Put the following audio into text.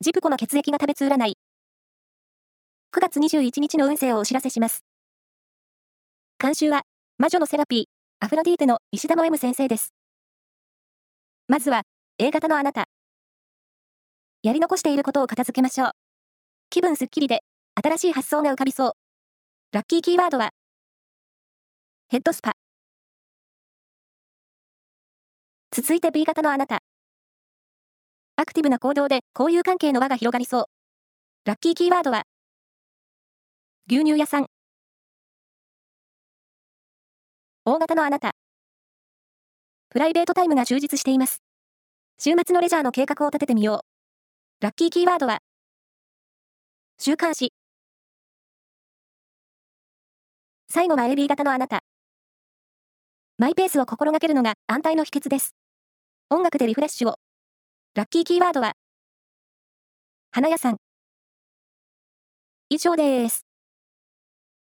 ジプコの血液が食べつ占い。9月21日の運勢をお知らせします。監修は、魔女のセラピー、アフロディーテの石田の M 先生です。まずは、A 型のあなた。やり残していることを片付けましょう。気分すっきりで、新しい発想が浮かびそう。ラッキーキーワードは、ヘッドスパ。続いて B 型のあなた。アクティブな行動で交友関係の輪が広がりそう。ラッキーキーワードは、牛乳屋さん。大型のあなた。プライベートタイムが充実しています。週末のレジャーの計画を立ててみよう。ラッキーキーワードは、週刊誌。最後は AB 型のあなた。マイペースを心がけるのが安泰の秘訣です。音楽でリフレッシュを。ラッキーキーワードは、花屋さん。以上です。